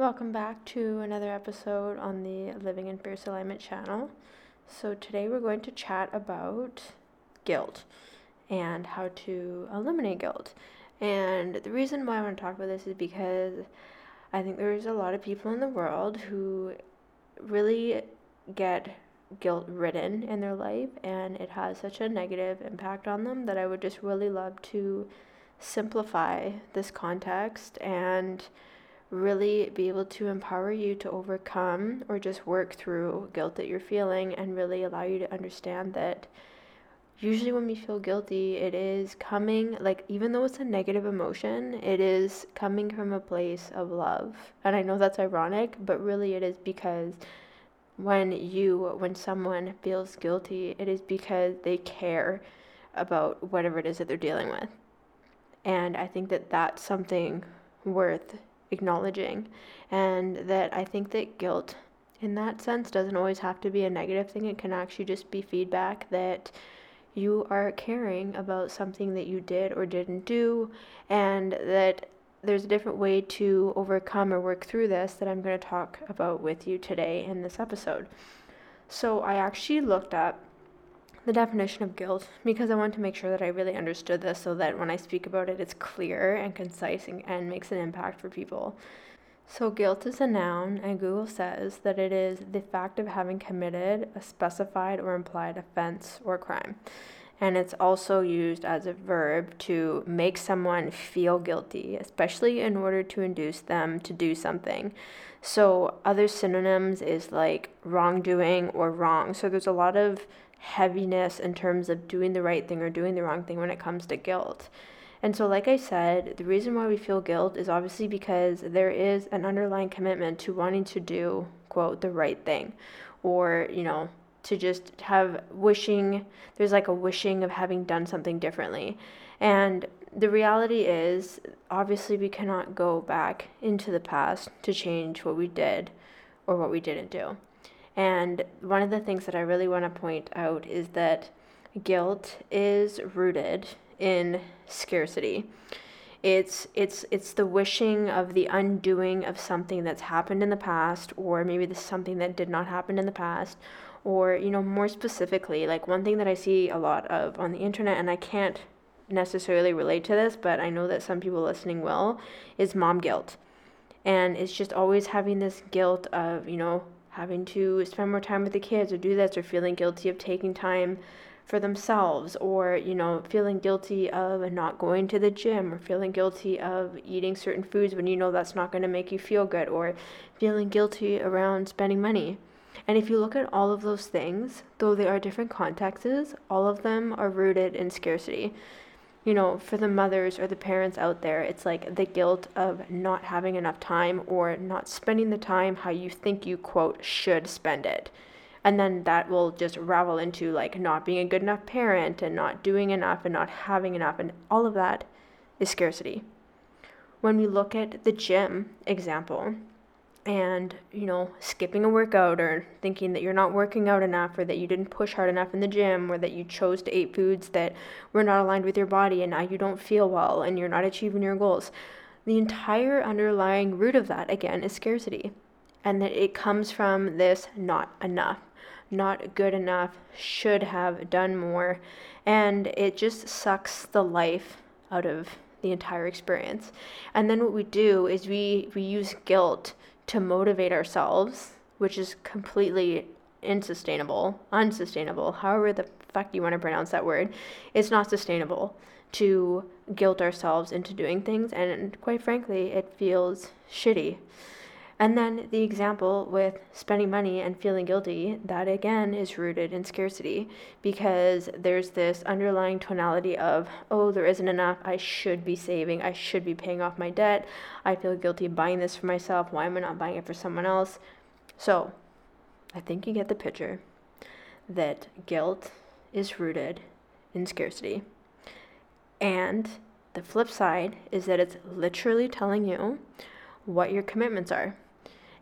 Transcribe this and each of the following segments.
Welcome back to another episode on the Living in Fierce Alignment channel. So, today we're going to chat about guilt and how to eliminate guilt. And the reason why I want to talk about this is because I think there's a lot of people in the world who really get guilt ridden in their life, and it has such a negative impact on them that I would just really love to simplify this context and really be able to empower you to overcome or just work through guilt that you're feeling and really allow you to understand that usually when we feel guilty it is coming like even though it's a negative emotion it is coming from a place of love. And i know that's ironic but really it is because when you when someone feels guilty it is because they care about whatever it is that they're dealing with. And i think that that's something worth acknowledging. And that I think that guilt, in that sense, doesn't always have to be a negative thing. It can actually just be feedback that you are caring about something that you did or didn't do, and that there's a different way to overcome or work through this that I'm going to talk about with you today in this episode. So, I actually looked up the definition of guilt because I want to make sure that I really understood this so that when I speak about it, it's clear and concise and, and makes an impact for people. So, guilt is a noun, and Google says that it is the fact of having committed a specified or implied offense or crime. And it's also used as a verb to make someone feel guilty, especially in order to induce them to do something. So, other synonyms is like wrongdoing or wrong. So, there's a lot of heaviness in terms of doing the right thing or doing the wrong thing when it comes to guilt. And so, like I said, the reason why we feel guilt is obviously because there is an underlying commitment to wanting to do, quote, the right thing, or, you know, to just have wishing, there's like a wishing of having done something differently. And the reality is, obviously, we cannot go back into the past to change what we did or what we didn't do. And one of the things that I really want to point out is that guilt is rooted in scarcity. It's it's it's the wishing of the undoing of something that's happened in the past or maybe this something that did not happen in the past or you know more specifically like one thing that I see a lot of on the internet and I can't necessarily relate to this but I know that some people listening will is mom guilt. And it's just always having this guilt of, you know, having to spend more time with the kids or do this or feeling guilty of taking time for themselves or you know feeling guilty of not going to the gym or feeling guilty of eating certain foods when you know that's not going to make you feel good or feeling guilty around spending money. And if you look at all of those things though they are different contexts all of them are rooted in scarcity you know, for the mothers or the parents out there, it's like the guilt of not having enough time or not spending the time how you think you, quote, should spend it. And then that will just ravel into like not being a good enough parent and not doing enough and not having enough. And all of that is scarcity. When we look at the gym example, and you know skipping a workout or thinking that you're not working out enough or that you didn't push hard enough in the gym or that you chose to eat foods that were not aligned with your body and now you don't feel well and you're not achieving your goals. The entire underlying root of that again is scarcity and that it comes from this not enough not good enough should have done more and it just sucks the life out of the entire experience. And then what we do is we we use guilt to motivate ourselves, which is completely unsustainable, unsustainable, however the fuck you want to pronounce that word, it's not sustainable to guilt ourselves into doing things. And quite frankly, it feels shitty. And then the example with spending money and feeling guilty, that again is rooted in scarcity because there's this underlying tonality of, oh, there isn't enough. I should be saving. I should be paying off my debt. I feel guilty buying this for myself. Why am I not buying it for someone else? So I think you get the picture that guilt is rooted in scarcity. And the flip side is that it's literally telling you what your commitments are.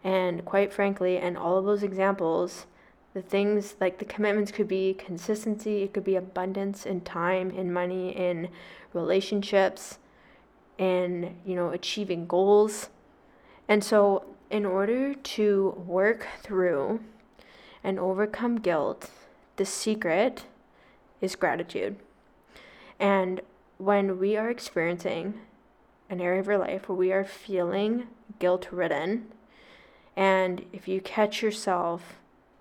And quite frankly, in all of those examples, the things like the commitments could be consistency, it could be abundance in time, in money, in relationships, in, you know, achieving goals. And so, in order to work through and overcome guilt, the secret is gratitude. And when we are experiencing an area of our life where we are feeling guilt ridden, and if you catch yourself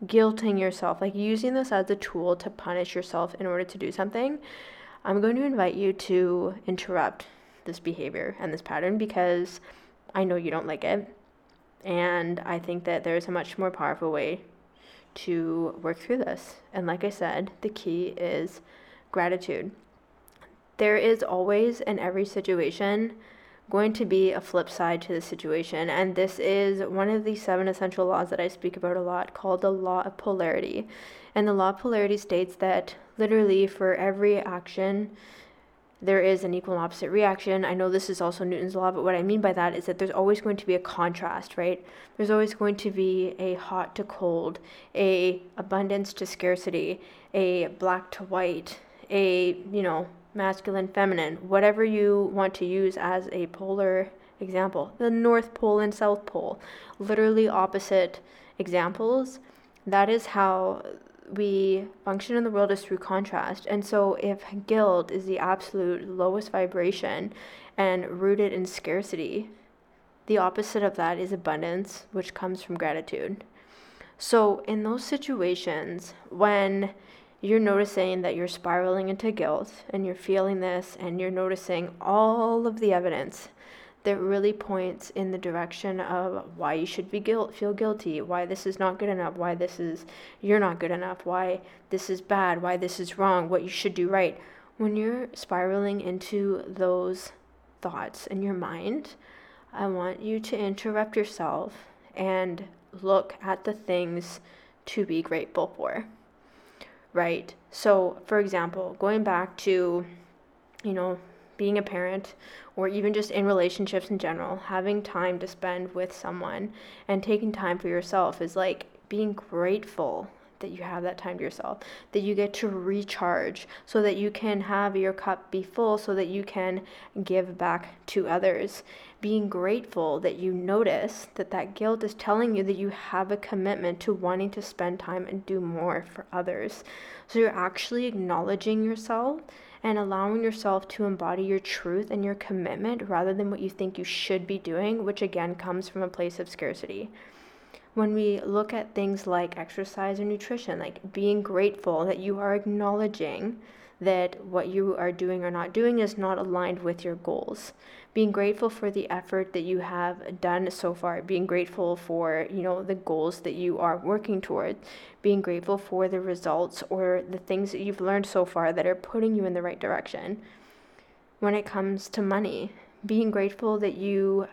guilting yourself, like using this as a tool to punish yourself in order to do something, I'm going to invite you to interrupt this behavior and this pattern because I know you don't like it. And I think that there's a much more powerful way to work through this. And like I said, the key is gratitude. There is always in every situation going to be a flip side to the situation. And this is one of the seven essential laws that I speak about a lot called the law of polarity. And the law of polarity states that literally for every action, there is an equal and opposite reaction. I know this is also Newton's law, but what I mean by that is that there's always going to be a contrast, right? There's always going to be a hot to cold, a abundance to scarcity, a black to white, a, you know, masculine, feminine, whatever you want to use as a polar example. The North Pole and South Pole, literally opposite examples. That is how we function in the world is through contrast. And so if guilt is the absolute lowest vibration and rooted in scarcity, the opposite of that is abundance, which comes from gratitude. So in those situations when you're noticing that you're spiraling into guilt and you're feeling this and you're noticing all of the evidence that really points in the direction of why you should be guilt feel guilty why this is not good enough why this is you're not good enough why this is bad why this is wrong what you should do right. When you're spiraling into those thoughts in your mind i want you to interrupt yourself and look at the things to be grateful for right? So, for example, going back to, you know, being a parent or even just in relationships in general, having time to spend with someone and taking time for yourself is like being grateful that you have that time to yourself, that you get to recharge so that you can have your cup be full so that you can give back to others. Being grateful that you notice that that guilt is telling you that you have a commitment to wanting to spend time and do more for others. So you're actually acknowledging yourself and allowing yourself to embody your truth and your commitment rather than what you think you should be doing, which again comes from a place of scarcity when we look at things like exercise or nutrition, like being grateful that you are acknowledging that what you are doing or not doing is not aligned with your goals. Being grateful for the effort that you have done so far, being grateful for, you know, the goals that you are working toward, being grateful for the results or the things that you've learned so far that are putting you in the right direction. When it comes to money, being grateful that you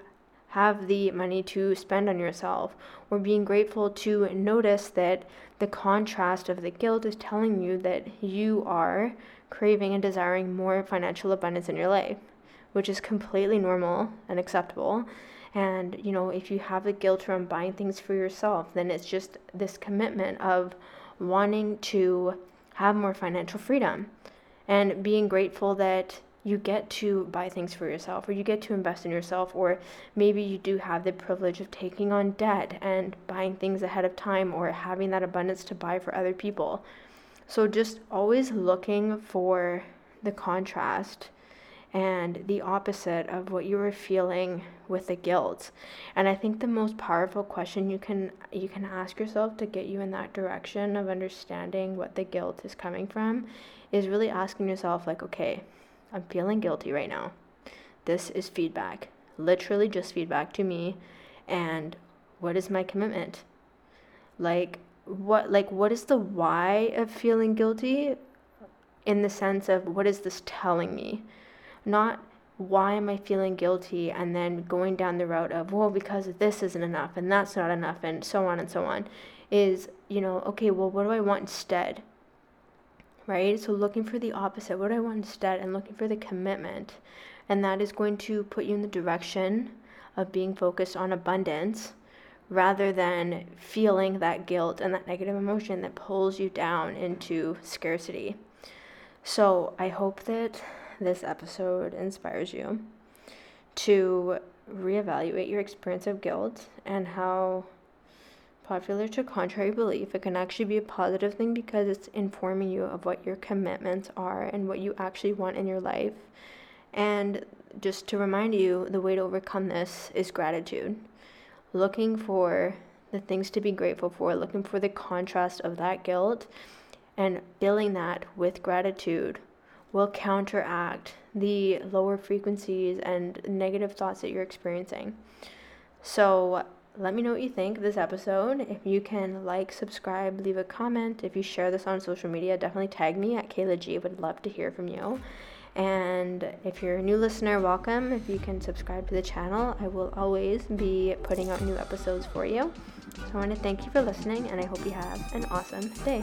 have the money to spend on yourself, or being grateful to notice that the contrast of the guilt is telling you that you are craving and desiring more financial abundance in your life, which is completely normal and acceptable. And, you know, if you have the guilt around buying things for yourself, then it's just this commitment of wanting to have more financial freedom and being grateful that you get to buy things for yourself or you get to invest in yourself or maybe you do have the privilege of taking on debt and buying things ahead of time or having that abundance to buy for other people. So just always looking for the contrast and the opposite of what you were feeling with the guilt. And I think the most powerful question you can you can ask yourself to get you in that direction of understanding what the guilt is coming from is really asking yourself like okay, I'm feeling guilty right now. This is feedback, literally just feedback to me. And what is my commitment? Like what like what is the why of feeling guilty in the sense of what is this telling me? Not why am I feeling guilty and then going down the route of, well, because this isn't enough and that's not enough and so on and so on is, you know, okay, well, what do I want instead? Right? So looking for the opposite. What do I want instead? And looking for the commitment. And that is going to put you in the direction of being focused on abundance rather than feeling that guilt and that negative emotion that pulls you down into scarcity. So I hope that this episode inspires you to reevaluate your experience of guilt and how popular to contrary belief it can actually be a positive thing because it's informing you of what your commitments are and what you actually want in your life and just to remind you the way to overcome this is gratitude looking for the things to be grateful for looking for the contrast of that guilt and filling that with gratitude will counteract the lower frequencies and negative thoughts that you're experiencing. So, let me know what you think of this episode. If you can like, subscribe, leave a comment. If you share this on social media, definitely tag me at Kehla G. Would love to hear from you. And if you're a new listener, welcome. If you can subscribe to the channel, I will always be putting out new episodes for you. So I want to thank you for listening, and I hope you have an awesome day.